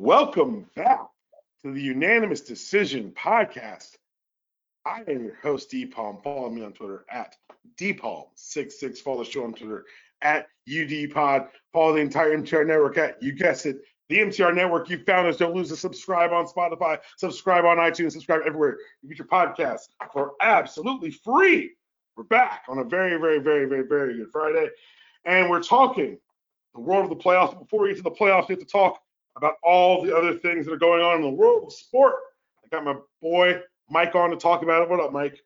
Welcome back to the Unanimous Decision Podcast. I am your host, Palm. Follow me on Twitter at DPalm66. Follow the show on Twitter at UDPod. Follow the entire MTR network at, you guessed it, the MTR network. You found us. Don't lose to subscribe on Spotify, subscribe on iTunes, subscribe everywhere. You get your podcast for absolutely free. We're back on a very, very, very, very, very good Friday. And we're talking the world of the playoffs. Before we get to the playoffs, we have to talk about all the other things that are going on in the world of sport. I got my boy Mike on to talk about it. What up, Mike?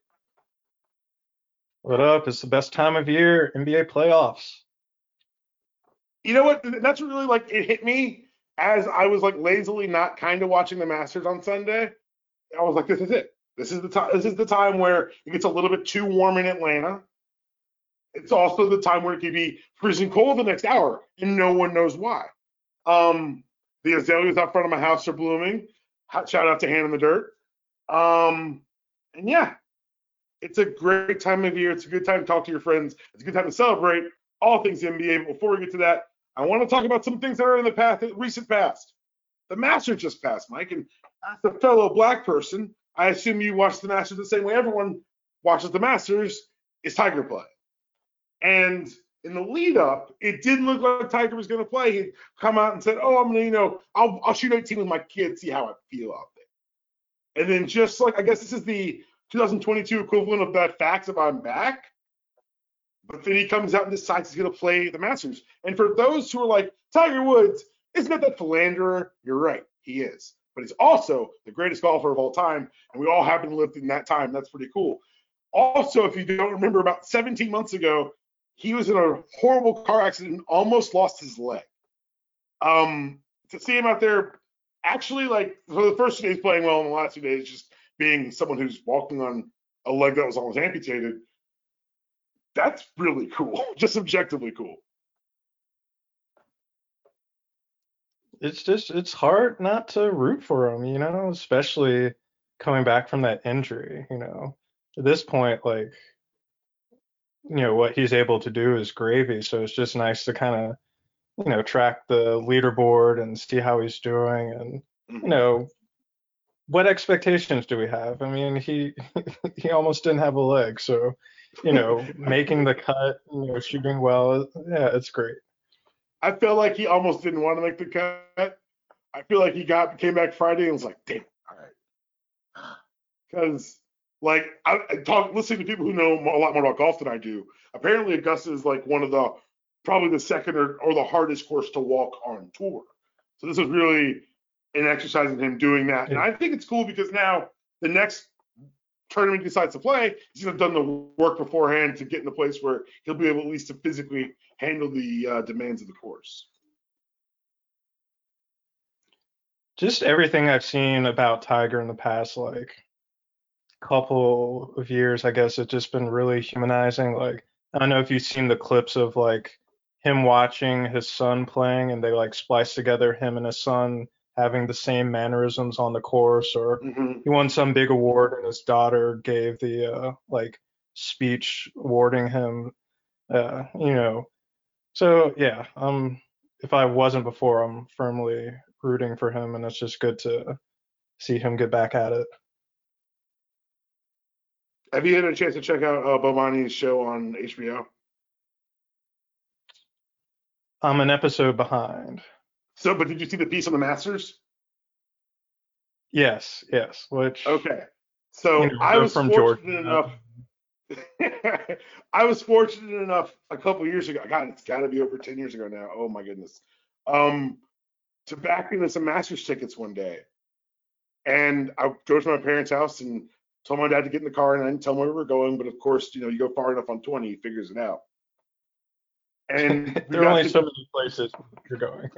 What up? It's the best time of year, NBA playoffs. You know what? That's really like it hit me as I was like lazily not kind of watching the Masters on Sunday. I was like, this is it. This is the time. This is the time where it gets a little bit too warm in Atlanta. It's also the time where it could be freezing cold the next hour, and no one knows why. Um, the azaleas out front of my house are blooming. Shout out to Hand in the Dirt. Um, and yeah, it's a great time of year. It's a good time to talk to your friends. It's a good time to celebrate all things NBA. But before we get to that, I want to talk about some things that are in the past, recent past. The Masters just passed, Mike, and as a fellow black person, I assume you watch the Masters the same way everyone watches the Masters is Tiger play. And in the lead up, it didn't look like Tiger was going to play. He'd come out and said, "Oh, I'm gonna, you know, I'll I'll shoot 18 with my kids, see how I feel out there." And then just like I guess this is the 2022 equivalent of that facts of I'm back. But then he comes out and decides he's going to play the Masters. And for those who are like Tiger Woods, isn't that that philanderer? You're right, he is. But he's also the greatest golfer of all time, and we all happen to live in that time. That's pretty cool. Also, if you don't remember, about 17 months ago, he was in a horrible car accident and almost lost his leg. Um, to see him out there, actually, like for the first two days playing well, and the last two days just being someone who's walking on a leg that was almost amputated, that's really cool. just objectively cool. It's just it's hard not to root for him, you know, especially coming back from that injury, you know. At this point, like you know what he's able to do is gravy. So it's just nice to kind of you know track the leaderboard and see how he's doing and you mm-hmm. know what expectations do we have? I mean, he he almost didn't have a leg, so you know, making the cut, you know, shooting well, yeah, it's great. I feel like he almost didn't want to make the cut. I feel like he got came back Friday and was like, damn, all right, because like I, I talk listening to people who know a lot more about golf than I do. Apparently, Augusta is like one of the probably the second or, or the hardest course to walk on tour. So this was really an exercise in him doing that, and I think it's cool because now the next tournament he decides to play, he's gonna have done the work beforehand to get in the place where he'll be able at least to physically handle the uh, demands of the course. Just everything I've seen about Tiger in the past, like couple of years, I guess it's just been really humanizing. Like I don't know if you've seen the clips of like him watching his son playing and they like splice together him and his son having the same mannerisms on the course or mm-hmm. he won some big award and his daughter gave the uh like speech awarding him uh you know so yeah um if I wasn't before I'm firmly rooting for him and it's just good to see him get back at it. Have you had a chance to check out uh, Bomani's show on HBO? I'm an episode behind. So, but did you see the piece on the Masters? Yes, yes. Which okay. So you know, I was from fortunate Georgia. enough. I was fortunate enough a couple years ago. God, it's got to be over ten years ago now. Oh my goodness. Um, to back into some Masters tickets one day, and I go to my parents' house and told my dad to get in the car and I didn't tell him where we were going, but of course, you know, you go far enough on 20, he figures it out. And there are only so many places you're going.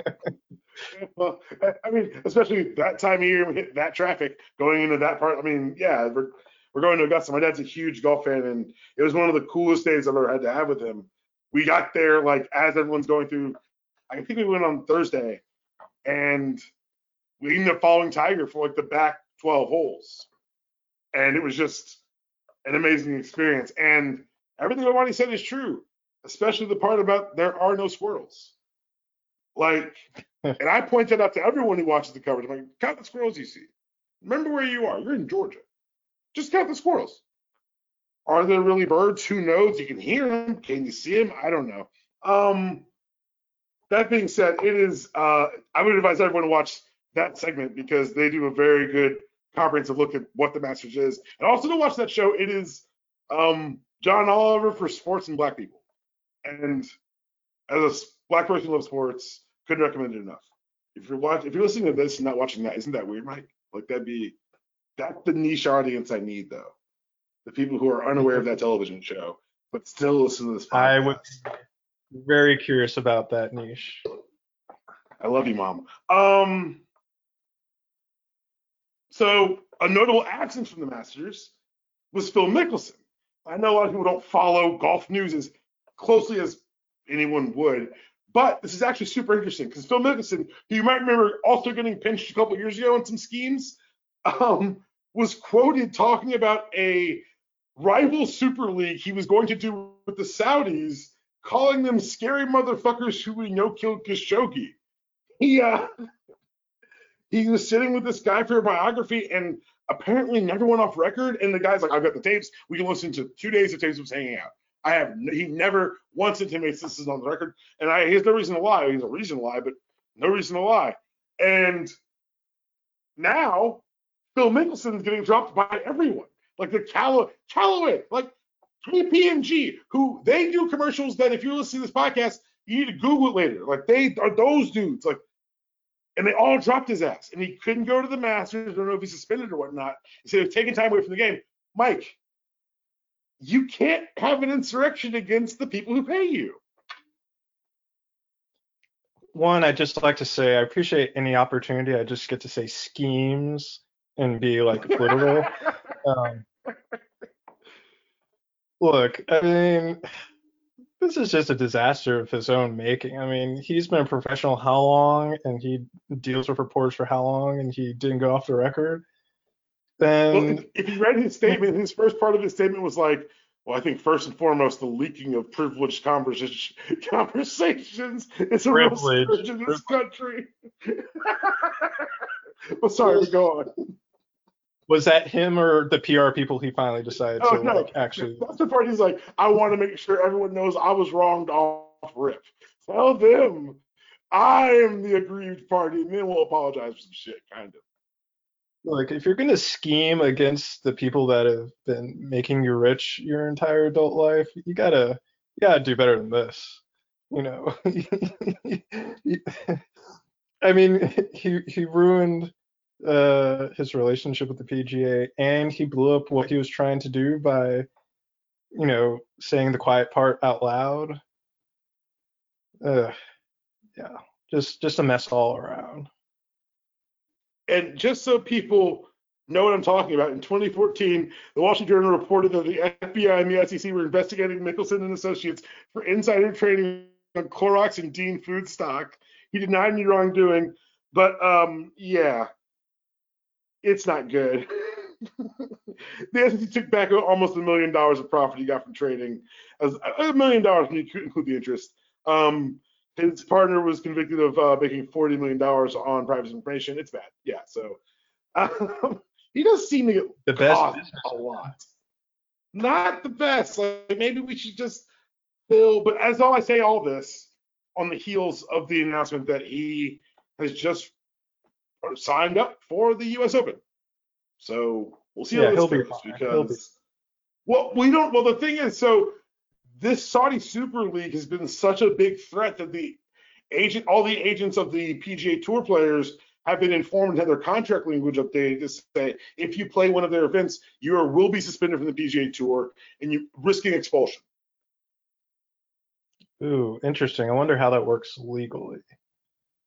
well, I mean, especially that time of year, we hit that traffic going into that part. I mean, yeah, we're we're going to Augusta. My dad's a huge golf fan, and it was one of the coolest days I've ever had to have with him. We got there like as everyone's going through. I think we went on Thursday, and we ended up following Tiger for like the back 12 holes and it was just an amazing experience. And everything Bomani said is true, especially the part about there are no squirrels. Like, and I point that out to everyone who watches the coverage. I'm like, count the squirrels you see. Remember where you are. You're in Georgia. Just count the squirrels. Are there really birds? Who knows? You can hear them. Can you see them? I don't know. Um, that being said, it is. Uh, I would advise everyone to watch that segment because they do a very good comprehensive look at what the Masters is, and also to watch that show. It is um, John Oliver for sports and black people, and as a black person who loves sports, couldn't recommend it enough. If you're watching, if you're listening to this and not watching that, isn't that weird, Mike? Like that'd be that's the niche audience I need, though. The people who are unaware of that television show, but still listen to this podcast. I was very curious about that niche. I love you, mom. Um, so a notable absence from the Masters was Phil Mickelson. I know a lot of people don't follow golf news as closely as anyone would, but this is actually super interesting because Phil Mickelson, who you might remember also getting pinched a couple years ago in some schemes, um, was quoted talking about a rival Super League he was going to do with the Saudis, calling them scary motherfuckers who we know killed Khashoggi. He uh, he was sitting with this guy for a biography and apparently never went off record. And the guy's like, I've got the tapes. We can listen to two days of tapes of hanging out. I have he never once intimates this is on the record, and I he has no reason to lie. He has a reason to lie, but no reason to lie. And now Phil Mickelson's getting dropped by everyone, like the Calla Callaway, like KPMG, who they do commercials that if you're listening to this podcast, you need to Google it later. Like they are those dudes, like, and they all dropped his ass, and he couldn't go to the Masters. I don't know if he's suspended or whatnot. He said they're taking time away from the game. Mike, you can't have an insurrection against the people who pay you. One, I'd just like to say I appreciate any opportunity. I just get to say schemes and be like literal. um, look, I mean, this is just a disaster of his own making. I mean, he's been a professional how long, and he deals with reporters for how long, and he didn't go off the record. Then, well, if you read his statement, his first part of his statement was like, well, I think first and foremost, the leaking of privileged conversations is a real scourge in this country. well, sorry, go on. Was that him or the PR people he finally decided oh, to no. like, actually? That's the part he's like, I want to make sure everyone knows I was wronged off rip. Tell them I am the aggrieved party, and then we'll apologize for some shit, kind of. Like, if you're gonna scheme against the people that have been making you rich your entire adult life, you gotta you gotta do better than this. You know. I mean, he he ruined uh, his relationship with the PGA, and he blew up what he was trying to do by, you know, saying the quiet part out loud. Uh, yeah, just just a mess all around. And just so people know what I'm talking about, in 2014, the Wall Street Journal reported that the FBI and the SEC were investigating Mickelson and Associates for insider trading on Clorox and Dean food stock. He denied any wrongdoing, but um, yeah, it's not good. the SEC took back almost a million dollars of profit he got from trading, as a million dollars when you include the interest. Um, his partner was convicted of uh, making forty million dollars on private information. It's bad, yeah. So um, he does seem to get the best a lot. Not the best. Like maybe we should just fill. But as all I say, all this on the heels of the announcement that he has just signed up for the U.S. Open. So we'll see yeah, how this goes be because be. well, we don't. Well, the thing is, so this Saudi Super League has been such a big threat that the agent, all the agents of the PGA Tour players have been informed and had their contract language updated to say if you play one of their events, you are, will be suspended from the PGA Tour and you risking expulsion. Ooh, interesting. I wonder how that works legally.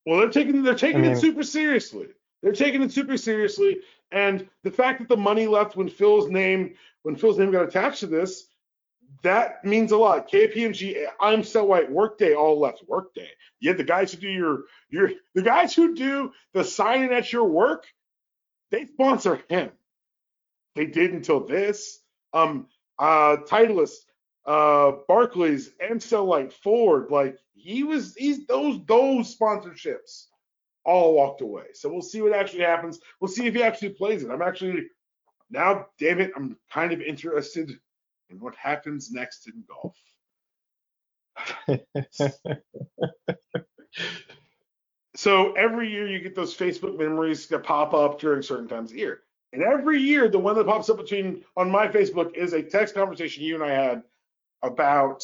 Well, they're taking they're taking I mean, it super seriously. They're taking it super seriously, and the fact that the money left when Phil's name when Phil's name got attached to this, that means a lot. KPMG, I'm so white, Workday all left. Workday. You had the guys who do your your the guys who do the signing at your work, they sponsor him. They did until this. Um, uh, Titleist, uh, Barclays, Amstel Light, Ford. Like he was, he's those those sponsorships all walked away. So we'll see what actually happens. We'll see if he actually plays it. I'm actually now, damn it, I'm kind of interested in what happens next in golf. so every year you get those Facebook memories that pop up during certain times of year. And every year, the one that pops up between on my Facebook is a text conversation you and I had about,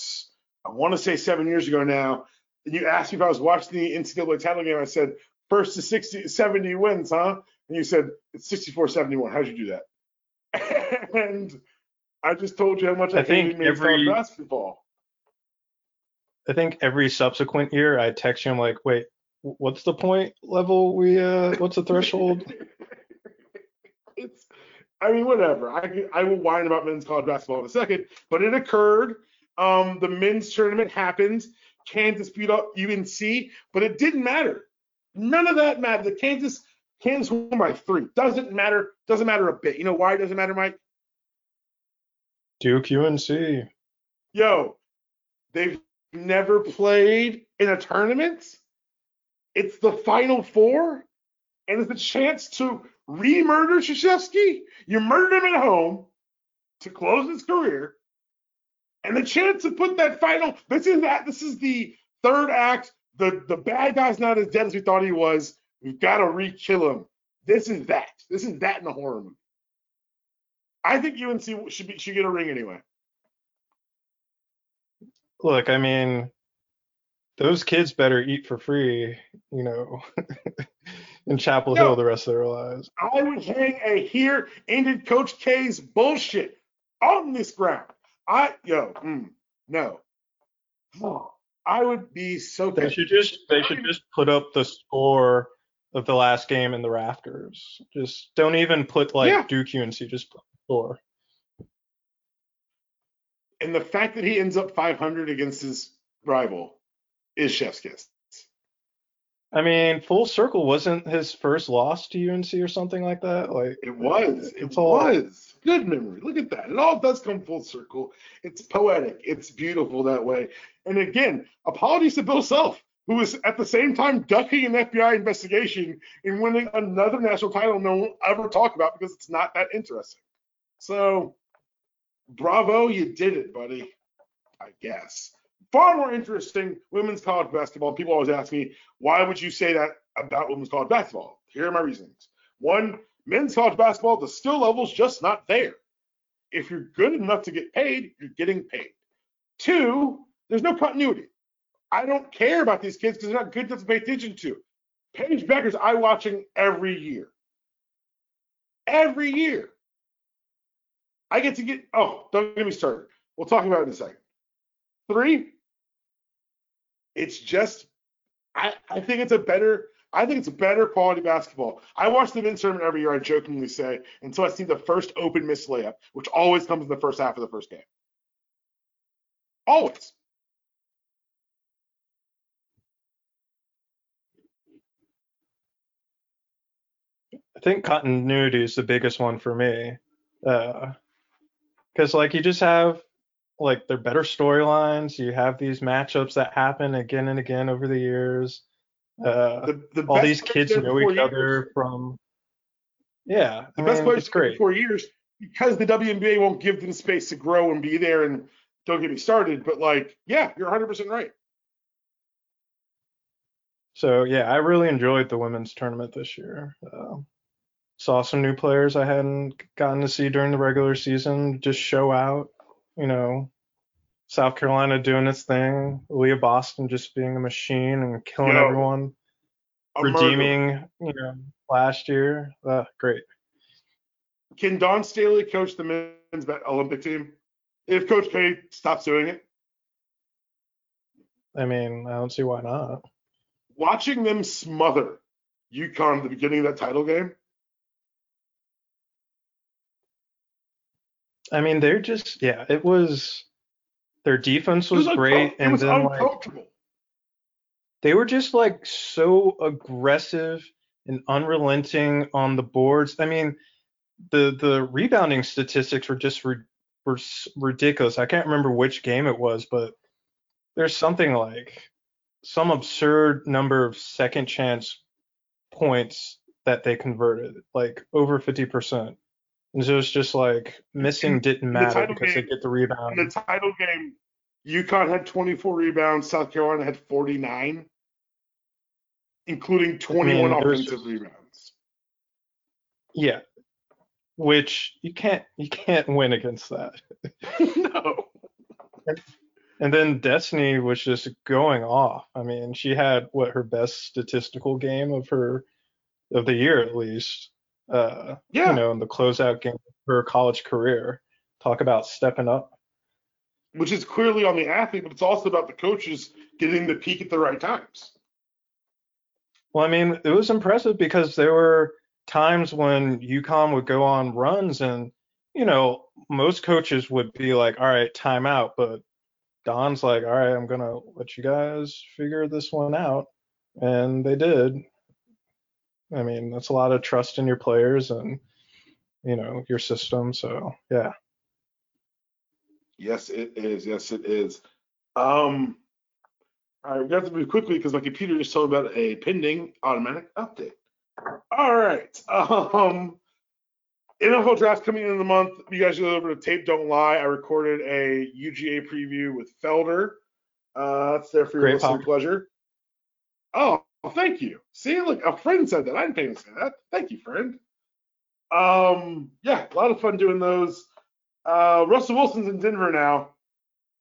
I want to say seven years ago now. And you asked me if I was watching the NCAA title game. I said, first to 60, 70 wins, huh? And you said, it's 64 71. How'd you do that? and I just told you how much I, I think every basketball. I think every subsequent year I text you, I'm like, wait, what's the point level we uh what's the threshold? I mean, whatever. I I will whine about men's college basketball in a second, but it occurred. Um, the men's tournament happened. Kansas beat up UNC, but it didn't matter. None of that mattered. The Kansas Kansas won by three. Doesn't matter. Doesn't matter a bit. You know why it doesn't matter, Mike? Duke UNC. Yo, they've never played in a tournament. It's the Final Four, and it's a chance to re-murder Krzyzewski. You murdered him at home to close his career, and the chance to put that final. This is that. This is the third act. The the bad guy's not as dead as we thought he was. We've got to re-kill him. This is that. This is that in a horror movie. I think UNC should be should get a ring anyway. Look, I mean, those kids better eat for free, you know, in Chapel Hill the rest of their lives. I would hang a here ended Coach K's bullshit on this ground. I yo, mm, no. Oh, I would be so. They should just they should just put up the score of the last game in the rafters. Just don't even put like yeah. Duke UNC. Just put the score. And the fact that he ends up 500 against his rival is chef's kiss. I mean, full circle wasn't his first loss to UNC or something like that. Like it was. It all... was. Good memory. Look at that. It all does come full circle. It's poetic. It's beautiful that way. And again, apologies to Bill Self, who was at the same time ducking an FBI investigation and winning another national title no one will ever talk about because it's not that interesting. So, bravo, you did it, buddy. I guess. Far more interesting women's college basketball. People always ask me, why would you say that about women's college basketball? Here are my reasons. One, men's college basketball, the skill level's just not there. If you're good enough to get paid, you're getting paid. Two, there's no continuity. I don't care about these kids because they're not good enough to pay attention to. Paige Bueckers, I watching every year. Every year. I get to get, oh, don't get me started. We'll talk about it in a second. Three, it's just, I, I think it's a better, I think it's better quality basketball. I watch the men's tournament every year, I jokingly say, until I see the first open miss layup, which always comes in the first half of the first game. Always. I think continuity is the biggest one for me. Because, uh, like, you just have like they're better storylines. You have these matchups that happen again and again over the years. Uh, the, the all these kids know each years. other from. Yeah, the I best mean, players great. four years because the WNBA won't give them space to grow and be there. And don't get me started, but like, yeah, you're 100 percent right. So yeah, I really enjoyed the women's tournament this year. Uh, saw some new players I hadn't gotten to see during the regular season just show out. You know, South Carolina doing its thing, Aliyah Boston just being a machine and killing Yo, everyone, redeeming, murder. you know, last year. Uh, great. Can Dawn Staley coach the men's Olympic team if Coach K stops doing it? I mean, I don't see why not. Watching them smother UConn at the beginning of that title game. I mean, they're just yeah. It was their defense was, was great, and then like they were just like so aggressive and unrelenting on the boards. I mean, the the rebounding statistics were just were ridiculous. I can't remember which game it was, but there's something like some absurd number of second chance points that they converted, like over 50%. And so it's just like missing didn't matter because game, they get the rebound. In the title game, UConn had 24 rebounds, South Carolina had 49, including 21 I mean, offensive rebounds. Yeah, which you can't you can't win against that. no. And, and then Destiny was just going off. I mean, she had what her best statistical game of her of the year at least. Uh, yeah. You know, in the closeout game of her college career. Talk about stepping up. Which is clearly on the athlete, but it's also about the coaches getting the peak at the right times. Well, I mean, it was impressive because there were times when UConn would go on runs and, you know, most coaches would be like, all right, timeout. But Dawn's like, all right, I'm going to let you guys figure this one out. And they did. I mean, that's a lot of trust in your players and, you know, your system. So, yeah. Yes, it is. Yes, it is. Um, all right, we have to move quickly because my computer just told me about a pending automatic update. All right. Um, NFL draft coming in the month. You guys go over to Tape Don't Lie. I recorded a UGA preview with Felder. Uh, that's there for your Great listening pop. pleasure. Oh, thank you. See, look, a friend said that. I didn't pay to say that. Thank you, friend. Um, yeah, a lot of fun doing those. Uh, Russell Wilson's in Denver now,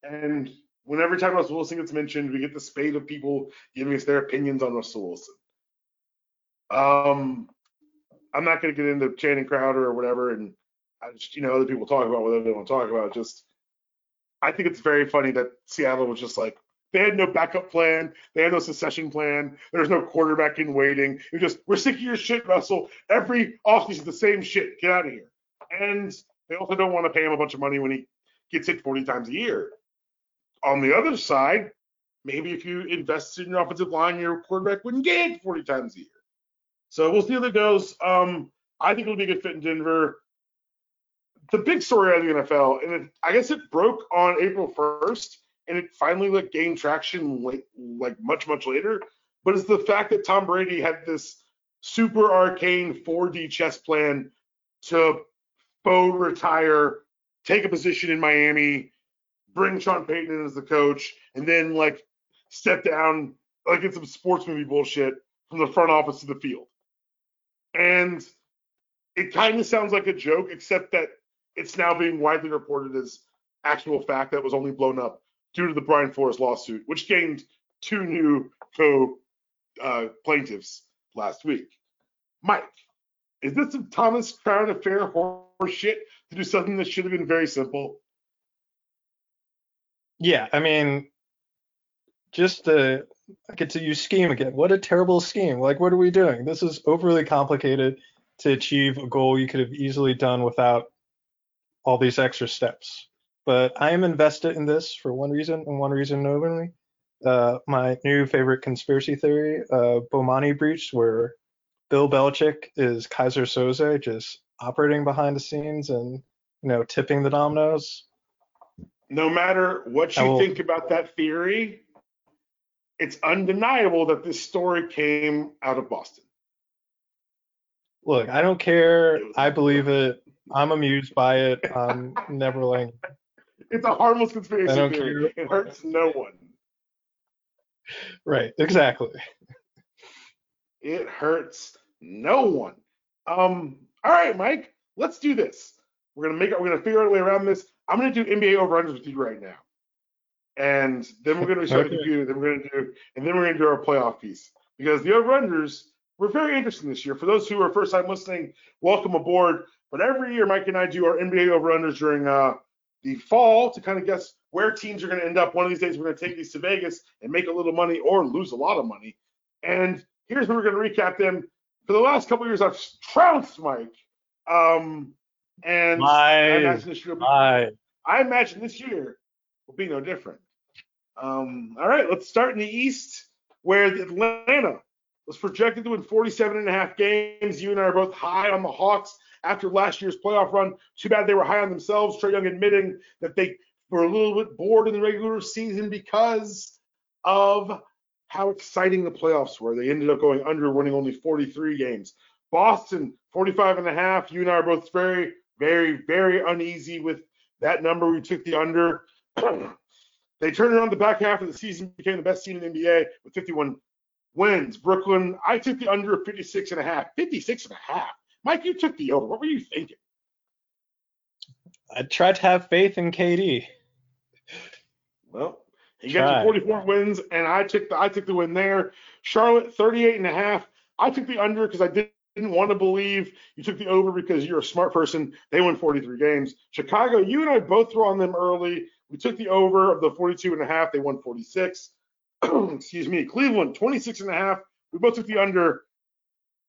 and whenever time Russell Wilson gets mentioned, we get the spate of people giving us their opinions on Russell Wilson. Um, I'm not going to get into Channing Crowder or whatever, and I just, you know, other people talk about whatever they want to talk about. Just, I think it's very funny that Seattle was just like, they had no backup plan. They had no succession plan. There's no quarterback in waiting. It just, we're sick of your shit, Russell. Every offseason, is the same shit. Get out of here. And they also don't want to pay him a bunch of money when he gets hit 40 times a year. On the other side, maybe if you invested in your offensive line, your quarterback wouldn't get hit 40 times a year. So we'll see how that goes. Um, I think it'll be a good fit in Denver. The big story out of the NFL, and it, I guess it broke on April 1st, and it finally like gained traction like like much much later. But it's the fact that Tom Brady had this super arcane 4D chess plan to faux retire, take a position in Miami, bring Sean Payton in as the coach, and then like step down like it's some sports movie bullshit from the front office to the field. And it kind of sounds like a joke, except that it's now being widely reported as actual fact that was only blown up due to the Brian Flores lawsuit, which gained two new co uh, plaintiffs last week. Mike, is this a Thomas Crown affair horse shit to do something that should have been very simple? Yeah, I mean, just to I get to use scheme again. What a terrible scheme. Like, what are we doing? This is overly complicated to achieve a goal you could have easily done without all these extra steps. But I am invested in this for one reason and one reason only. Uh, my new favorite conspiracy theory, uh, Bomani breach, where Bill Belichick is Keyser Söze, just operating behind the scenes and you know tipping the dominoes. No matter what you will, think about that theory, it's undeniable that this story came out of Boston. Look, I don't care. I believe it. I'm amused by it. I'm never letting. It's a harmless conspiracy theory. Care. It hurts no one. Right. Exactly. It hurts no one. Um. All right, Mike. Let's do this. We're gonna make it. We're gonna figure out a way around this. I'm gonna do NBA over with you right now and then we're going to show okay. the computer. Then we're going to do, and then we're to do our playoff piece because the over/unders were very interesting this year. For those who are first time listening, welcome aboard. But every year, Mike and I do our NBA over/unders during uh, the fall to kind of guess where teams are going to end up. One of these days, we're going to take these to Vegas and make a little money or lose a lot of money. And here's where we're going to recap them. For the last couple years, I've trounced Mike. Um, and I imagine this year. Be, I imagine this year will be no different. Um, all right, let's start in the East, where Atlanta was projected to win 47 and a half games. You and I are both high on the Hawks after last year's playoff run. Too bad they were high on themselves. Trae Young admitting that they were a little bit bored in the regular season because of how exciting the playoffs were. They ended up going under, winning only 43 games. Boston, 45 and a half. You and I are both very, very, very uneasy with that number. We took the under. they turned around the back half of the season, became the best team in the NBA with 51 wins. Brooklyn, I took the under 56 and a half. 56 and a half. Mike, you took the over. What were you thinking? I tried to have faith in KD. Well, he got 44 wins, and I took the I took the win there. Charlotte 38 and a half. I took the under because I didn't want to believe you took the over because you're a smart person. They won 43 games. Chicago, you and I both threw on them early. We took the over of the 42 and a half. They won 46. Excuse me. Cleveland 26 and a half. We both took the under.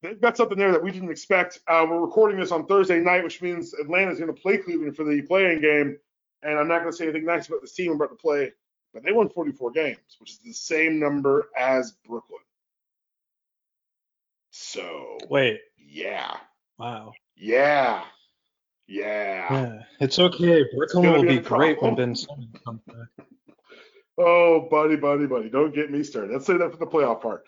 They've got something there that we didn't expect. Uh, we're recording this on Thursday night, which means Atlanta's going to play Cleveland for the playing game. And I'm not going to say anything nice about this team I'm about to play but they won 44 games, which is the same number as Brooklyn. So wait, yeah, wow, yeah, yeah. Yeah, it's okay. Brooklyn will be, be great when Ben Simmons comes back. Oh, buddy, buddy, buddy, don't get me started. Let's say that for the playoff part.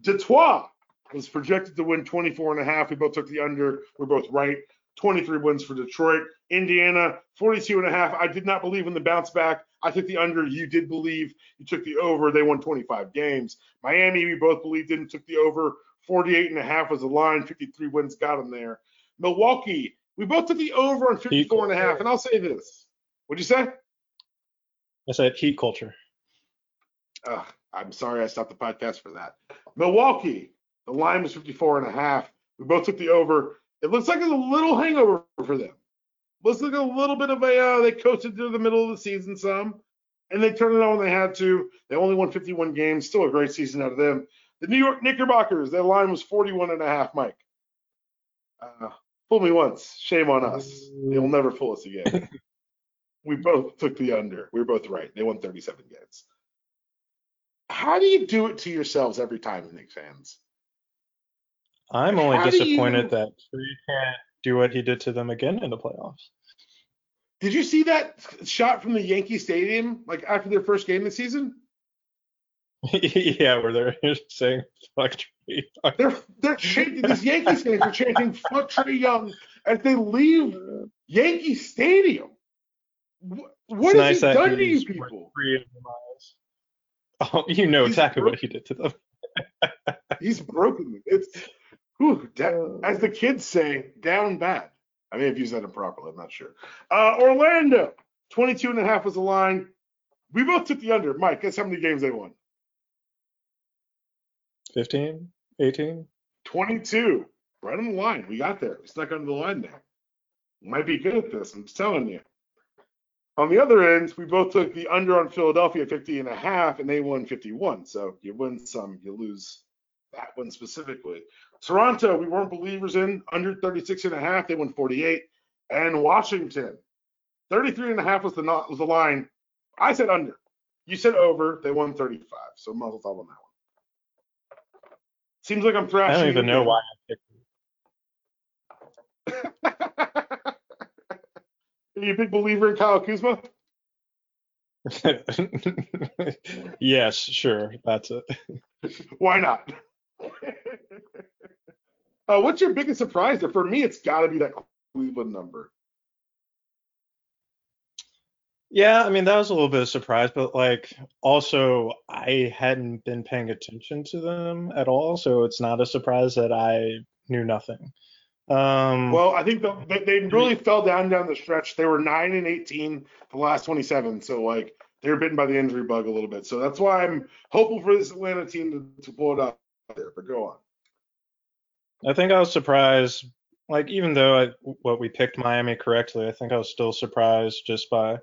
Detroit was projected to win 24 and a half. We both took the under. We're both right. 23 wins for Detroit. Indiana, 42 and a half. I did not believe in the bounce back. I took the under. You did believe. You took the over. They won 25 games. Miami, we both believed in, took the over. 48 and a half was the line. 53 wins got them there. Milwaukee, we both took the over on 54 and a half. And I'll say this. What'd you say? I said heat culture. Uh, I'm sorry I stopped the podcast for that. Milwaukee, the line was 54 and a half. We both took the over. It looks like there's a little hangover for them. Looks like a little bit of a uh, they coasted through the middle of the season some, and they turned it on when they had to. They only won 51 games, still a great season out of them. The New York Knickerbockers, their line was 41 and a half. Mike, uh, fool me once, shame on us. They'll never fool us again. we both took the under. We were both right. They won 37 games. How do you do it to yourselves every time, Knicks fans? I'm only How disappointed you... that Tree can't do what he did to them again in the playoffs. Did you see that shot from the Yankee Stadium, like after their first game this season? yeah, where they're saying "fuck Young." They're they're chanting. These Yankees fans are chanting "fuck Trae Young" as they leave Yankee Stadium. What, what has nice he done to you people? Oh, you know exactly what he did to them. he's broken them. It's Whew, da- as the kids say, down bad. I may have used that improperly. I'm not sure. Uh, Orlando, 22 and a half was the line. We both took the under. Mike, guess how many games they won? 15, 18, 22. Right on the line. We got there. We stuck under the line there. Might be good at this. I'm just telling you. On the other end, we both took the under on Philadelphia 50 and a half, and they won 51. So you win some, you lose that one specifically. Toronto, we weren't believers in under 36 and a half. They won 48. And Washington, 33 and a half was the not, was the line. I said under. You said over. They won 35. So muzzle top on that one. Seems like I'm thrashing. I don't even know why I Are you a big believer in Kyle Kuzma? yes, sure. That's it. Why not? uh, what's your biggest surprise? For me, it's got to be that Cleveland number. Yeah, I mean that was a little bit of surprise, but like also I hadn't been paying attention to them at all, so it's not a surprise that I knew nothing. Um, well, I think the, they really fell down down the stretch. They were nine and eighteen the last twenty-seven, so like they were bitten by the injury bug a little bit. So that's why I'm hopeful for this Atlanta team to, to pull it up there. But go on. I think I was surprised. Like even though I, what we picked Miami correctly, I think I was still surprised just by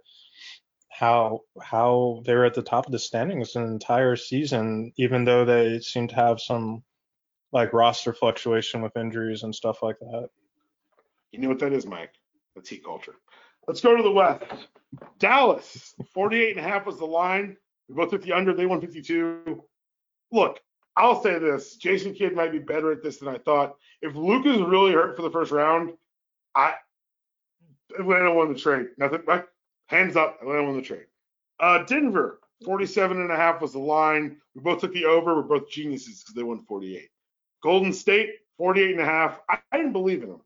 how how they were at the top of the standings an entire season, even though they seemed to have some like roster fluctuation with injuries and stuff like that. You know what that is, Mike? That's heat culture. Let's go to the West. Dallas, 48 and a half was the line. We both took the under. They won 52. Look, I'll say this: Jason Kidd might be better at this than I thought. If Luka is really hurt for the first round, I Atlanta won the trade. Nothing. Right? Hands up. Atlanta won the trade. Uh, Denver 47 and a half was the line. We both took the over. We're both geniuses because they won 48. Golden State 48 and a half. I, I didn't believe in them.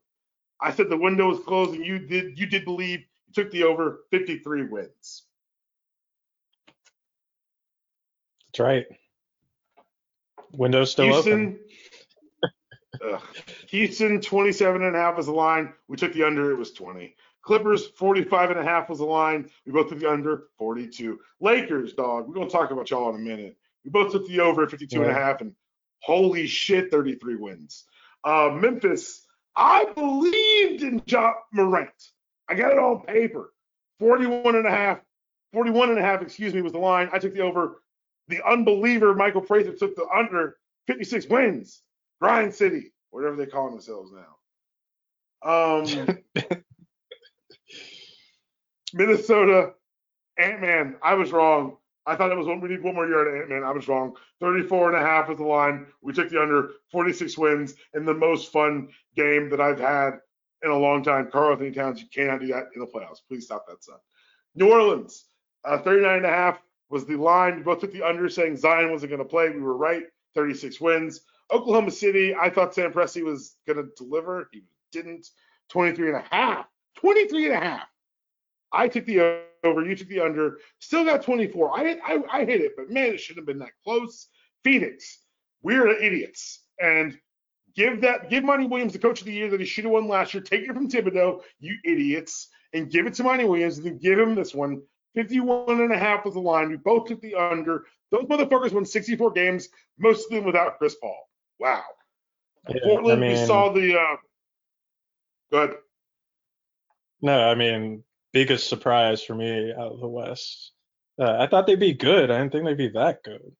I said the window was closed, and you did. You did believe. You took the over. 53 wins. That's right. Window's still Houston, open. Houston 27 and a half was the line. We took the under. It was 20. Clippers 45 and a half was the line. We both took the under 42. Lakers, dog. We're gonna talk about y'all in a minute. We both took the over at 52 and a half, and holy shit, 33 wins. Uh, Memphis, I believed in Ja Morant. I got it on paper. 41 and a half, 41 and a half, excuse me, was the line. I took the over. The unbeliever Michael Fraser took the under 56 wins. Grind City, whatever they call themselves now. Um, Minnesota, Ant Man. I was wrong. I thought it was one. We need one more year at Ant Man. I was wrong. 34 and a half is the line. We took the under 46 wins in the most fun game that I've had in a long time. Karl-Anthony Towns, you cannot do that in the playoffs. Please stop that, son. New Orleans, uh, 39 and a half was the line. We both took the under, saying Zion wasn't going to play. We were right. 36 wins. Oklahoma City, I thought Sam Presti was going to deliver. He didn't. 23 and a half. 23 and a half. I took the over. You took the under. Still got 24. I I, I hit it, but man, it shouldn't have been that close. Phoenix, we're idiots. And give that give Monty Williams the coach of the year that he should have won last year. Take it from Thibodeau, you idiots, and give it to Monty Williams and then give him this one. 51 and a half was the line. We both took the under. Those motherfuckers won 64 games, most of them without Chris Paul. Wow. Yeah, Portland, I mean, we saw the uh good. No, I mean, biggest surprise for me out of the West. Uh, I thought they'd be good. I didn't think they'd be that good.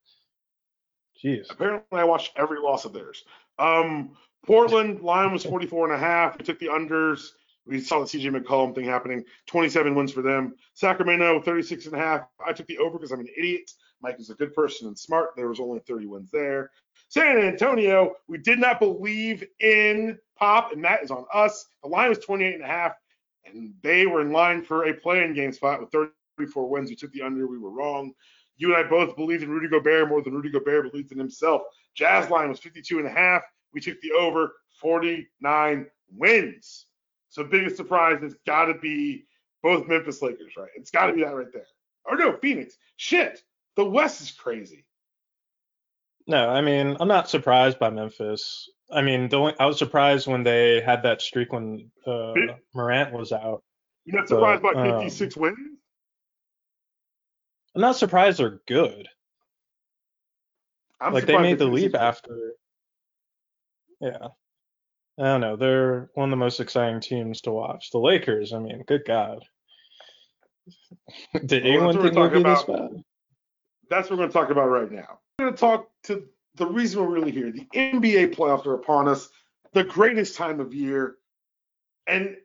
Jeez. Apparently, I watched every loss of theirs. Um, Portland line was 44 and a half. We took the unders. We saw the CJ McCollum thing happening. 27 wins for them. Sacramento 36 and a half. I took the over because I'm an idiot. Mike is a good person and smart. There was only 30 wins there. San Antonio, we did not believe in Pop, and that is on us. The line was 28 and a half, and they were in line for a play-in game spot with 34 wins. We took the under. We were wrong. You and I both believed in Rudy Gobert more than Rudy Gobert believed in himself. Jazz line was 52 and a half. We took the over 49 wins. So biggest surprise has got to be both Memphis Lakers, right? It's got to be that right there. Or no, Phoenix. Shit. The West is crazy. No, I mean, I'm not surprised by Memphis. I mean, the only, I was surprised when they had that streak when uh, Morant was out. You're not surprised But, by um, 56 wins? I'm not surprised they're good. I'm like they made the leap wins. after. Yeah. I don't know. They're one of the most exciting teams to watch. The Lakers, I mean, good God. Did Well, anyone think would be this bad? That's what we're going to talk about right now. We're going to talk to the reason we're really here. The NBA playoffs are upon us, the greatest time of year. And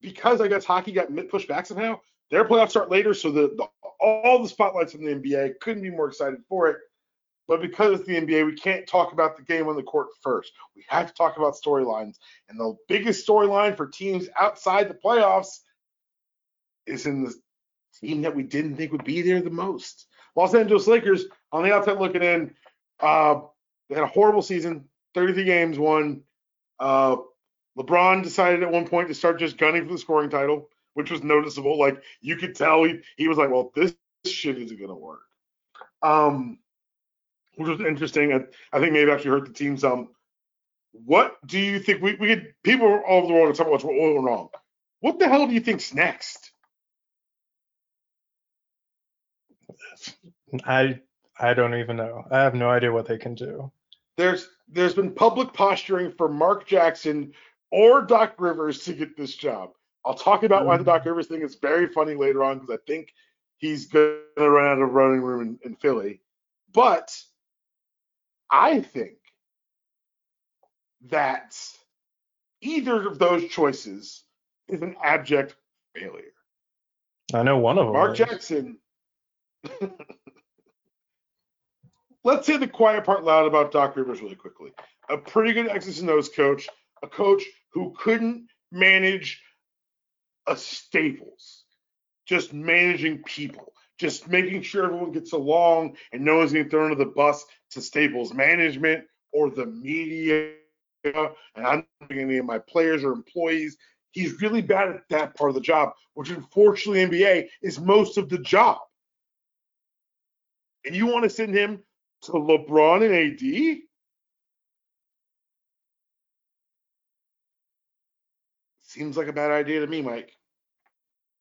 because I guess hockey got pushed back somehow, their playoffs start later, so the, the all the spotlights on the NBA couldn't be more excited for it. But because it's the NBA, we can't talk about the game on the court first. We have to talk about storylines. And the biggest storyline for teams outside the playoffs is in the team that we didn't think would be there the most. Los Angeles Lakers, on the outside looking in, uh, they had a horrible season, 33 games won. Uh, LeBron decided at one point to start just gunning for the scoring title, which was noticeable. Like you could tell he, he was like, well, this shit isn't going to work. Um, which was interesting. I, I think maybe actually hurt the team some. What do you think? We, we could, people all over the world are talking about what's going wrong. What the hell do you think's next? I I don't even know. I have no idea what they can do. there's there's been public posturing for Mark Jackson or Doc Rivers to get this job. I'll talk about why the Doc Rivers thing is very funny later on because I think he's going to run out of running room in, in Philly. But I think that either of those choices is an abject failure. I know one of them. Mark is. Jackson. Let's say the quiet part loud about Doc Rivers really quickly. A pretty good X's and O's coach, a coach who couldn't manage a Staples, just managing people, just making sure everyone gets along and no one's getting thrown under the bus to Staples management or the media. And I'm not any of my players or employees. He's really bad at that part of the job, which unfortunately NBA is most of the job. And you want to send him to LeBron and AD? Seems like a bad idea to me, Mike.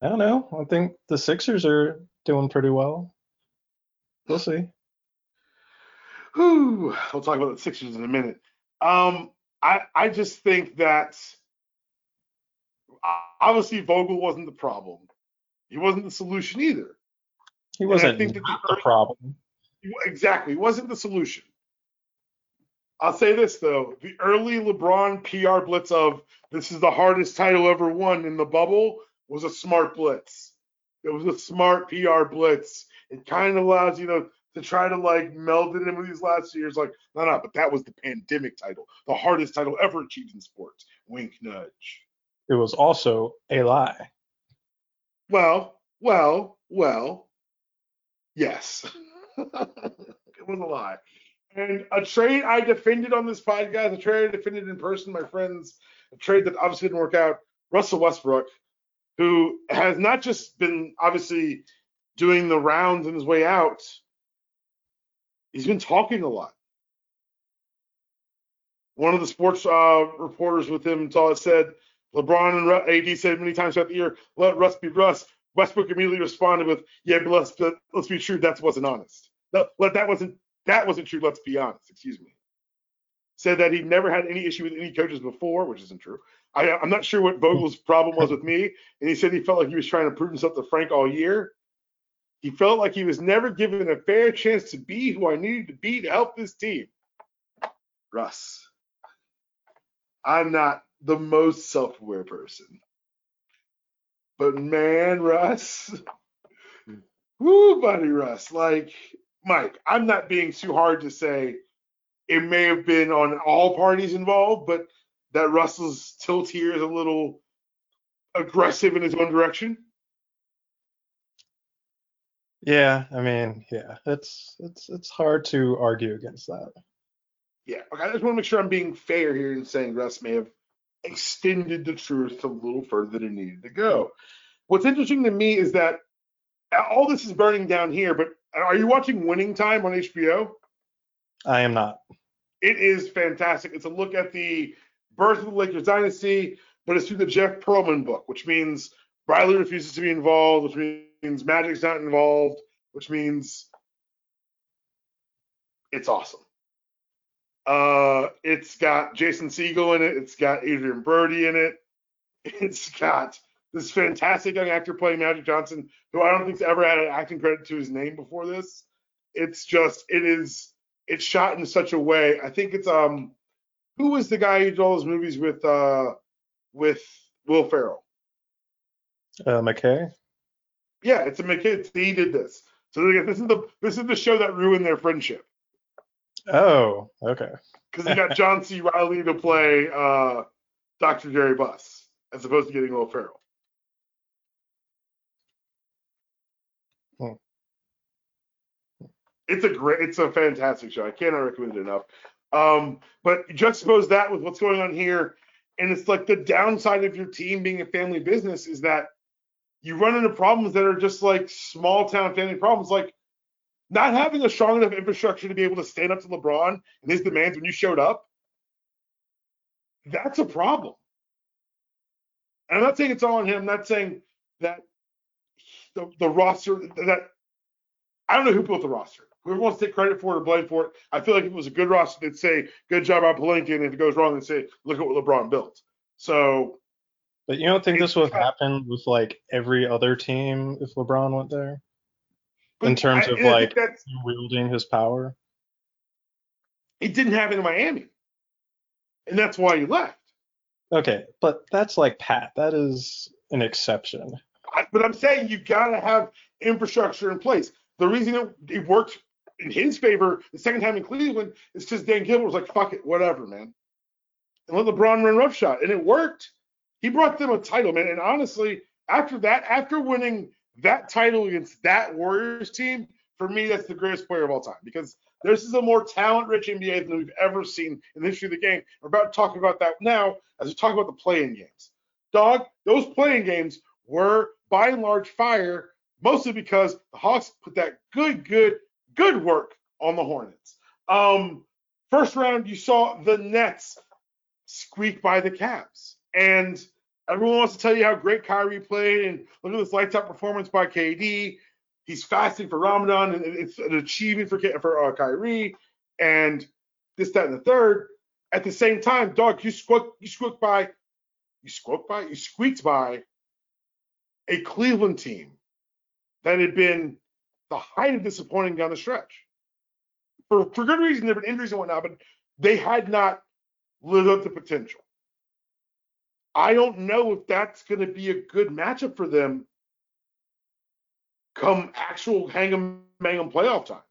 I don't know. I think the Sixers are doing pretty well. We'll see. Whew. We'll talk about the Sixers in a minute. Um, I I just think that obviously Vogel wasn't the problem. He wasn't the solution either. He wasn't the, the problem. Exactly. He wasn't the solution. I'll say this though: the early LeBron PR blitz of "this is the hardest title ever won" in the bubble was a smart blitz. It was a smart PR blitz. It kind of allows you know to try to like meld it in with these last years. Like, no, no, but that was the pandemic title, the hardest title ever achieved in sports. Wink, nudge. It was also a lie. Well, well, well, yes. it was a lie. And a trade I defended on this podcast, a trade I defended in person, my friends, a trade that obviously didn't work out. Russell Westbrook, who has not just been obviously doing the rounds in his way out, he's been talking a lot. One of the sports uh, reporters with him said LeBron and AD said many times throughout the year, "Let Russ be Russ." Westbrook immediately responded with, "Yeah, but let's let's be true, that wasn't honest. No, that wasn't that wasn't true. Let's be honest. Excuse me." Said that he never had any issue with any coaches before, which isn't true. I, am not sure what Vogel's problem was with me, and he said he felt like he was trying to prove himself to Frank all year. He felt like he was never given a fair chance to be who I needed to be to help this team. Russ, I'm not the most self-aware person. But man, Russ, hmm. whoo, buddy, Russ, like Mike, I'm not being too hard to say it may have been on all parties involved, but that Russell's tilt here is a little aggressive in his own direction. Yeah, I mean, yeah, it's it's it's hard to argue against that. Yeah, okay. I just want to make sure I'm being fair here in saying Russ may have extended the truth a little further than it needed to go. What's interesting to me is that all this is burning down here, but are you watching Winning Time on HBO? I am not. It is fantastic. It's a look at the birth of the Lakers dynasty, but it's through the Jeff Pearlman book, which means Bradley refuses to be involved, which means Magic's not involved, which means it's awesome. Uh, it's got Jason Segel in it. It's got Adrien Brody in it. It's got this fantastic young actor playing Magic Johnson, who I don't think's ever had an acting credit to his name before this. It's just, it is, it's shot in such a way. I think it's um, who was the guy who did all those movies with uh, with Will Ferrell? Uh, McKay. Yeah, it's a McKay. He did this. So this is the this is the show that ruined their friendship. Oh, okay. Because he got John C. Reilly to play uh, Dr. Jerry Buss as opposed to getting Will Ferrell. It's a great, it's a fantastic show. I cannot recommend it enough. Um, but juxtapose that with what's going on here, and it's like the downside of your team being a family business is that you run into problems that are just like small town family problems. Like not having a strong enough infrastructure to be able to stand up to LeBron and his demands when you showed up, that's a problem. And I'm not saying it's all on him. I'm not saying that the, the roster that I don't know who built the roster. Whoever wants to take credit for it or blame for it, I feel like if it was a good roster, they'd say, good job on Pelinka. And if it goes wrong, they'd say, look at what LeBron built. So. But you don't think this would happen with like every other team if LeBron went there? in terms I, of like wielding his power. It didn't happen in Miami, and that's why he left. Okay, but that's like Pat. That is an exception. I, but I'm saying you've gotta have infrastructure in place. The reason it, it worked in his favor the second time in Cleveland is because Dan Gilbert was like, "Fuck it, whatever, man," and let LeBron run roughshod, and it worked. He brought them a title, man. And honestly, after that, after winning that title against that Warriors team, for me, that's the greatest player of all time because this is a more talent-rich NBA than we've ever seen in the history of the game. We're about to talk about that now as we talk about the play-in games. Dog, those play-in games were by and large fire, mostly because the Hawks put that good, good, good work on the Hornets. Um, first round, you saw the Nets squeak by the Cavs, and everyone wants to tell you how great Kyrie played and look at this lights out performance by KD. He's fasting for Ramadan, and it's an achievement for for uh, Kyrie, and this, that, and the third. At the same time, dog, you squeak, you squeak by, you squeaked by, you squeaked by a Cleveland team that had been the height of disappointing down the stretch. For, for good reason, there have been injuries and whatnot, but they had not lived up to potential. I don't know if that's going to be a good matchup for them come actual hang 'em bang 'em playoff time.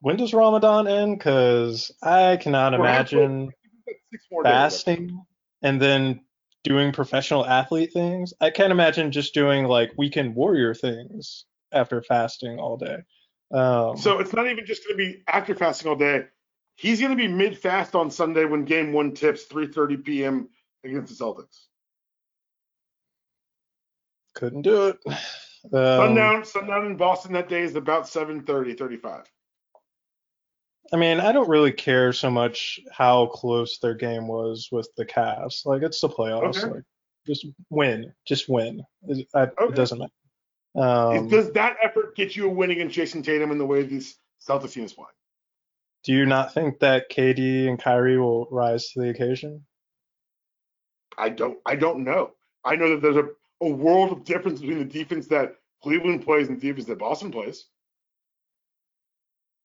When does Ramadan end? Because I cannot imagine fasting and then doing professional athlete things. I can't imagine just doing like weekend warrior things after fasting all day. Um, so it's not even just going to be after fasting all day. He's going to be mid fast on Sunday when game one tips 3:30 p.m. against the Celtics. Couldn't do it. Um, sundown, sundown in Boston that day is about 7:30, 35. I mean, I don't really care so much how close their game was with the Cavs. Like it's the playoffs. Okay. Like just win, just win. It, I, okay. it doesn't matter. Um, Does that effort get you a win against Jayson Tatum in the way these Celtics teams play? Do you not think that KD and Kyrie will rise to the occasion? I don't. I don't know. I know that there's a, a world of difference between the defense that Cleveland plays and the defense that Boston plays.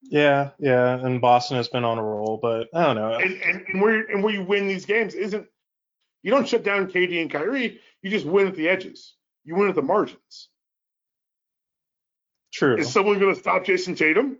Yeah, yeah, and Boston has been on a roll, but I don't know. And, and, and where and where you win these games isn't you don't shut down KD and Kyrie. You just win at the edges. You win at the margins. True. Is someone going to stop Jayson Tatum?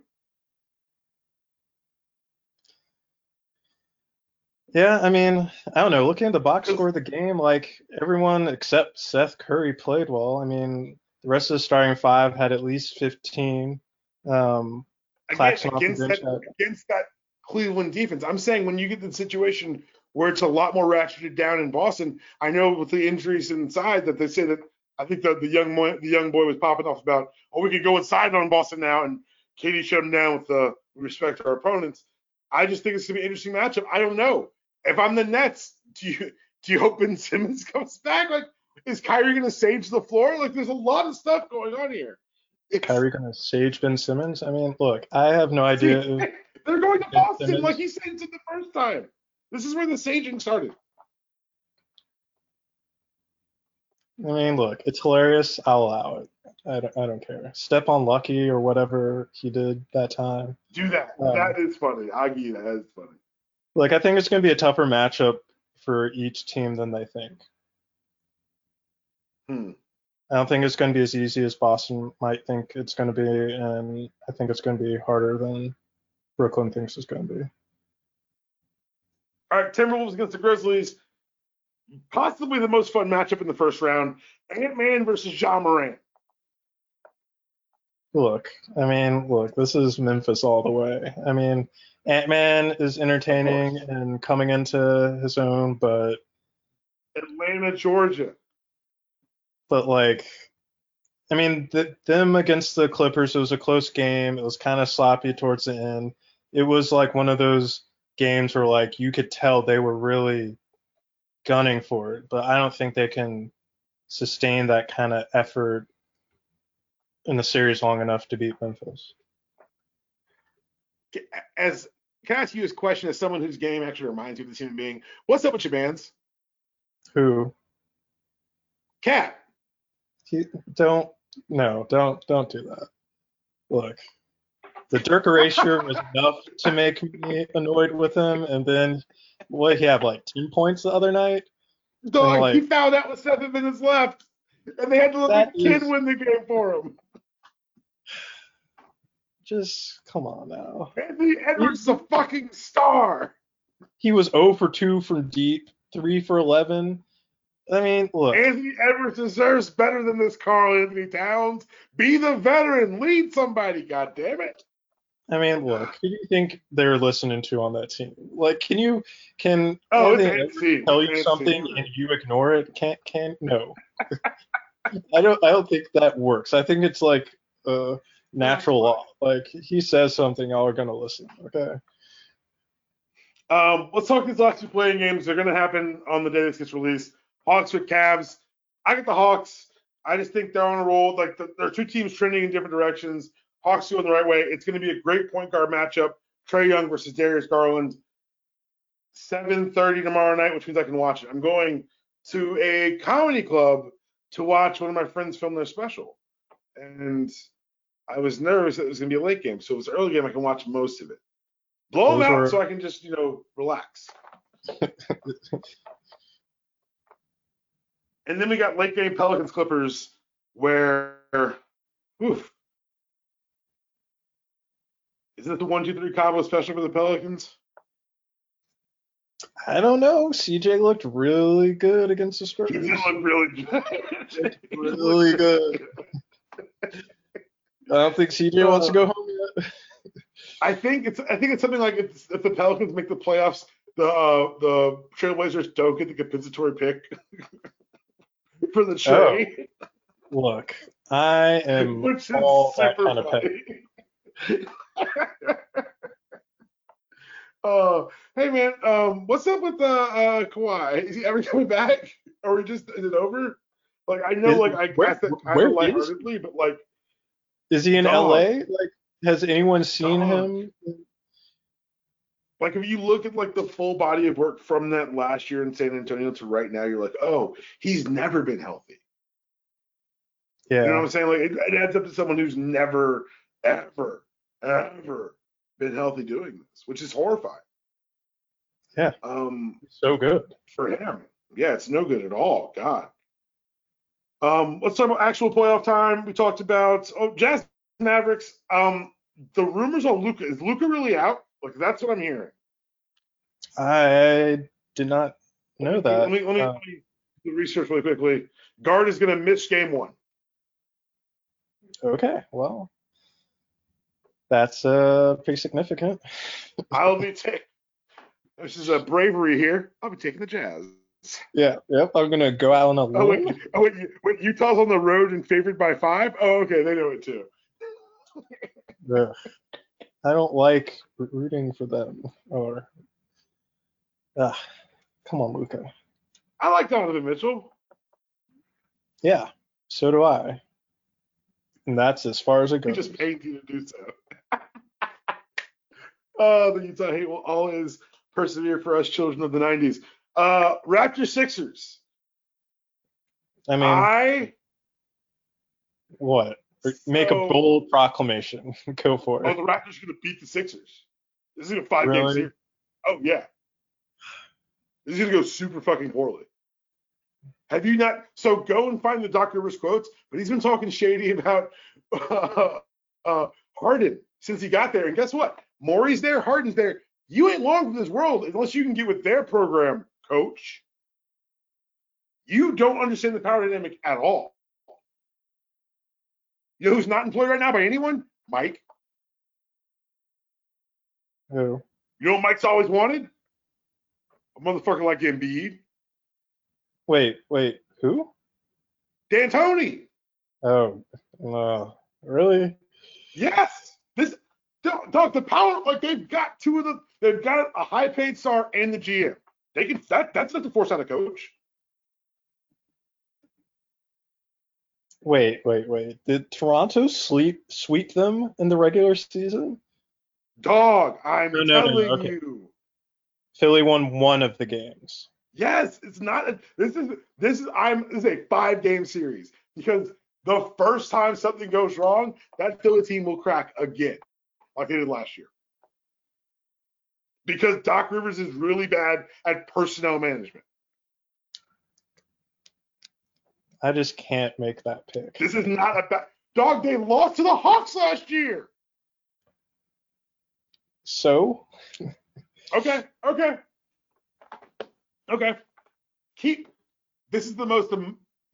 Yeah, I mean, I don't know. Looking at the box score of the game, like everyone except Seth Curry played well. I mean, the rest of the starting five had at least 15. Um, Again, against that, against that Cleveland defense. I'm saying when you get the situation where it's a lot more ratcheted down in Boston, I know with the injuries inside that they say that I think the, the young boy, the young boy was popping off about, oh, we could go inside on Boston now, and KD shut him down with uh, the respect to our opponents. I just think it's gonna be an interesting matchup. I don't know if I'm the Nets. Do you do you hope Ben Simmons comes back? Like, is Kyrie gonna sage the floor? Like, there's a lot of stuff going on here. It's, Kyrie gonna sage Ben Simmons? I mean, look, I have no idea. See, they're going to ben Boston Simmons. like he said the first time. This is where the saging started. I mean, look, it's hilarious. I'll allow it. I don't, I don't care. Step on Lucky or whatever he did that time. Do that. Um, that is funny. I'll give you that. That's funny. Like, I think it's going to be a tougher matchup for each team than they think. Hmm. I don't think it's going to be as easy as Boston might think it's going to be, and I think it's going to be harder than Brooklyn thinks it's going to be. All right, Timberwolves against the Grizzlies. Possibly the most fun matchup in the first round. Ant Man versus Ja Morant. Look, I mean, look, this is Memphis all the way. I mean, Ant Man is entertaining and coming into his own, but Atlanta, Georgia but like I mean, the, them against the Clippers, it was a close game. It was kind of sloppy towards the end. It was like one of those games where like you could tell they were really gunning for it, but I don't think they can sustain that kind of effort in the series long enough to beat Memphis. As can I ask you this question as someone whose game actually reminds you of this human being? What's up with your bands? Who? KAT don't no, don't don't do that. Look, the Dirk erasure was enough to make me annoyed with him, and then what he had like ten points the other night. Dog, like, he found out with seven minutes left, and they had to let the kid is, win the game for him. Just come on now. Anthony Edwards is a fucking star. he was 0 for 2 from deep, 3 for 11. I mean, look. Anthony Edwards deserves better than this Karl-Anthony Towns. Be the veteran. Lead somebody, God damn it. I mean, look, who do you think they're listening to on that team? Like, can you can Oh, Anthony. Tell you It's something and you ignore it? Can't can no. I don't I don't think that works. I think it's like uh natural law. Like he says something, y'all are gonna listen. Okay. Um, let's talk these last two play-in games. They're going to happen on the day this gets released. Hawks with Cavs. I get the Hawks. I just think they're on a roll. Like the, there are two teams trending in different directions. Hawks going the right way. It's going to be a great point guard matchup. Trae Young versus Darius Garland. 7:30 tomorrow night, which means I can watch it. I'm going to a comedy club to watch one of my friends film their special, and I was nervous that it was going to be a late game. So it was an early game. I can watch most of it. Blow them out were- so I can just you know relax. And then we got late game Pelicans Clippers where oof. Isn't it the one, two, three combo special for the Pelicans? I don't know. CJ looked really good against the He Spurs. did look really good. Really good. I don't think CJ wants to go home yet. I think it's I think it's something like if, if the Pelicans make the playoffs, the uh, the Trailblazers don't get the compensatory pick for the trade, Look, I am which all that kind of funny. Uh, hey man, um, what's up with uh, uh Kawhi? Is he ever coming back, or just is it over? Like I know, Is- like I where- guess that kind of lightheartedly, but like Is he in Dog. LA? Like, has anyone seen Dog. him? Like if you look at like the full body of work from that last year in San Antonio to right now, you're like, oh, he's never been healthy. Yeah. You know what I'm saying? Like it, it adds up to someone who's never, ever, ever been healthy doing this, which is horrifying. Yeah. Um, so good. for him, yeah, it's no good at all. God. Um, let's talk about actual playoff time. We talked about oh, Jazz Mavericks. Um, the rumors on Luka is Luka really out? Like that's what I'm hearing. I did not know that. Let me let me, Uh, let me do research really quickly. Guard is going to miss game one. okay, well, that's uh pretty significant. I'll be taking. This is a bravery here. I'll be taking the Jazz. Yeah. Yep. I'm gonna go out on a Oh wait, limb. oh wait, wait, Utah's on the road and favored by five. Oh, okay, they know it too. Ugh. I don't like rooting for them. Or, ah, come on, Luka. I like Donovan Mitchell. Yeah. So do I. And that's as far as it We goes. just paid you to do so. oh, the Utah hate will always persevere for us children of the '90s. Uh, Raptors Sixers. I mean, I what? Make so- a bold proclamation. Go for Oh, it. the Raptors are going to beat the Sixers. This is a five game Really? series. Oh, yeah. This is going to go super fucking poorly. Have you not? So go and find the Doc Rivers quotes, but he's been talking shady about uh, uh, Harden since he got there. And guess what? Morey's there, Harden's there. You ain't long for this world unless you can get with their program, coach. You don't understand the power dynamic at all. You know who's not employed right now by anyone? Mike. Who? You know what Mike's always wanted? A motherfucker like Embiid. Wait, wait. Who? D'Antoni. Oh, no. Really? Yes. This dog, dog, the power, like they've got two of the they've got a high paid star and the GM. They can that that's not to force out a coach. Wait, wait, wait. Did Toronto sleep sweep them in the regular season? Dog, I'm No, no, no, telling no, okay. you. Philly won one of the games. Yes, it's not a, this is this is I'm this is a five game series because the first time something goes wrong, that Philly team will crack again, like they did last year. Because Doc Rivers is really bad at personnel management. I just can't make that pick. This is not a bad dog. They lost to the Hawks last year. So, Okay, okay. Okay. Keep. This is the most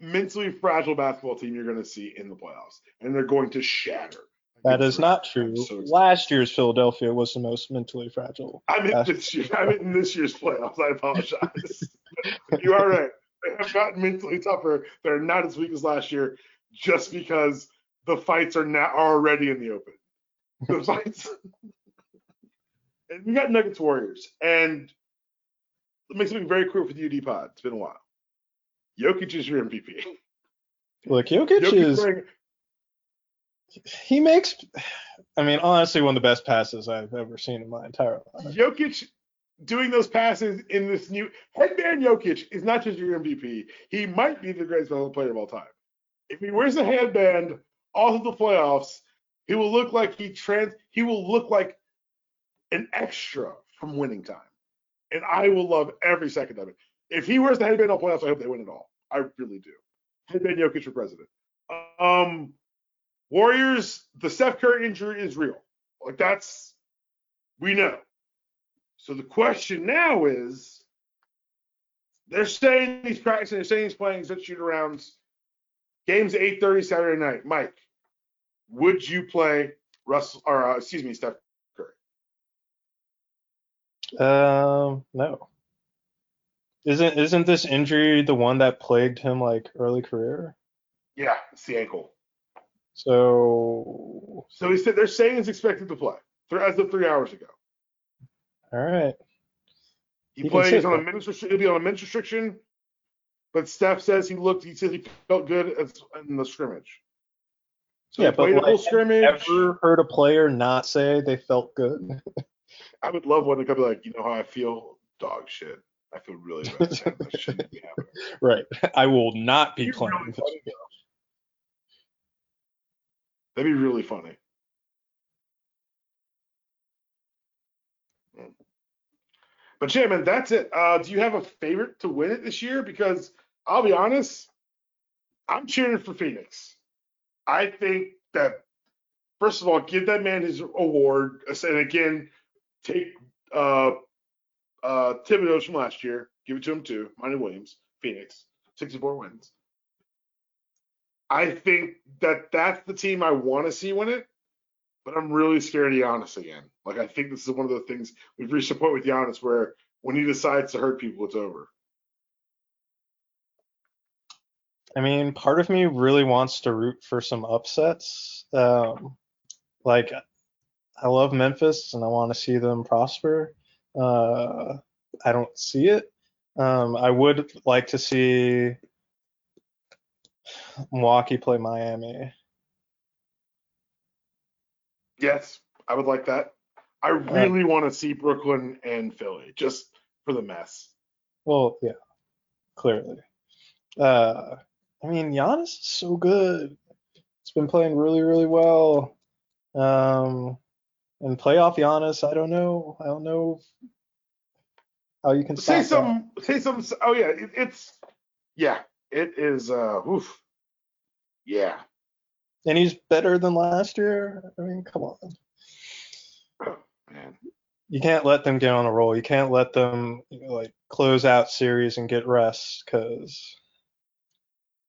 mentally fragile basketball team you're going to see in the playoffs, and they're going to shatter. That is not true. So Last year's Philadelphia was the most mentally fragile. I meant this year. I meant in this year's playoffs. I apologize. you are right. Have gotten mentally tougher. They're not as weak as last year, just because the fights are now already in the open. The fights. and we got Nuggets Warriors, and let me something very quick with UD Pod. It's been a while. Jokic is your MVP. Look, Jokic, Jokic is. Wearing, he makes, I mean, honestly, one of the best passes I've ever seen in my entire life. Jokic doing those passes in this new headband Jokic is not just your MVP. He might be the greatest basketball player of all time. If he wears a headband all through the playoffs, he will look like he trans. He will look like an extra from winning time, and I will love every second of it. If he wears the headband all playoffs, I hope they win it all. I really do. Headband Jokic for president. Um, Warriors, the Steph Curry injury is real. Like that's we know. So the question now is they're saying he's practicing, they're saying he's playing such shoot arounds. Game's 8:30 Saturday night. Mike, would you play Russell or uh, excuse me, Steph Curry? Um, no. Isn't isn't this injury the one that plagued him like early career? Yeah, it's the ankle. So. So he said they're saying he's expected to play as of three hours ago. All right. He, he plays on a men's he'll be on a men's restriction, but Steph says he looked. He said he felt good in the scrimmage. So yeah, but like, scrimmage. ever heard a player not say they felt good? I would love one to come like, you know how I feel, dog shit. I feel really bad. right. I will not be playing. Really That'd be really funny. But yeah, man, that's it. Uh, do you have a favorite to win it this year? Because I'll be honest, I'm cheering for Phoenix. I think that first of all, give that man his award, and again, take uh, uh, Thibodeau's from last year, give it to him too. Monty Williams, Phoenix, 64 wins. I think that that's the team I want to see win it, but I'm really scared of Giannis again. Like I think this is one of the things we've reached a point with Giannis where when he decides to hurt people, it's over. I mean, part of me really wants to root for some upsets. Um, like, I love Memphis and I want to see them prosper. Uh, I don't see it. Um, I would like to see Milwaukee play Miami. Yes, I would like that. I really want to see Brooklyn and Philly just for the mess. Well, yeah, clearly. Uh, I mean, Giannis is so good. It's been playing really, really well. Um, and playoff Giannis, I don't know. I don't know how you can say some. Say some. Oh yeah, it, it's yeah, it is. Uh, oof. Yeah. And he's better than last year. I mean, come on. Man. You can't let them get on a roll. You can't let them you know, like close out series and get rest because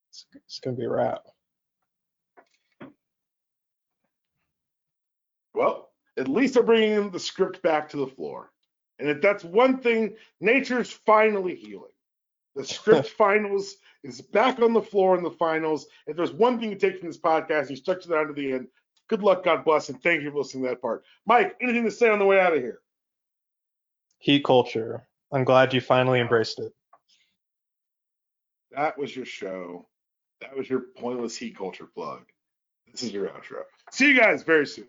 it's, it's gonna be a wrap. Well, at least they're bringing the script back to the floor. And if that's one thing, nature's finally healing. The script finals is back on the floor in the finals. If there's one thing you take from this podcast, you stuck to that to the end. Good luck, God bless, and thank you for listening to that part. Mike, anything to say on the way out of here? Heat culture. I'm glad you finally embraced it. That was your show. That was your pointless heat culture plug. This is your outro. See you guys very soon.